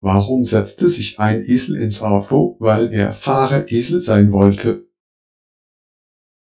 Warum setzte sich ein Esel ins Auto? Weil er Fahrer Esel sein wollte.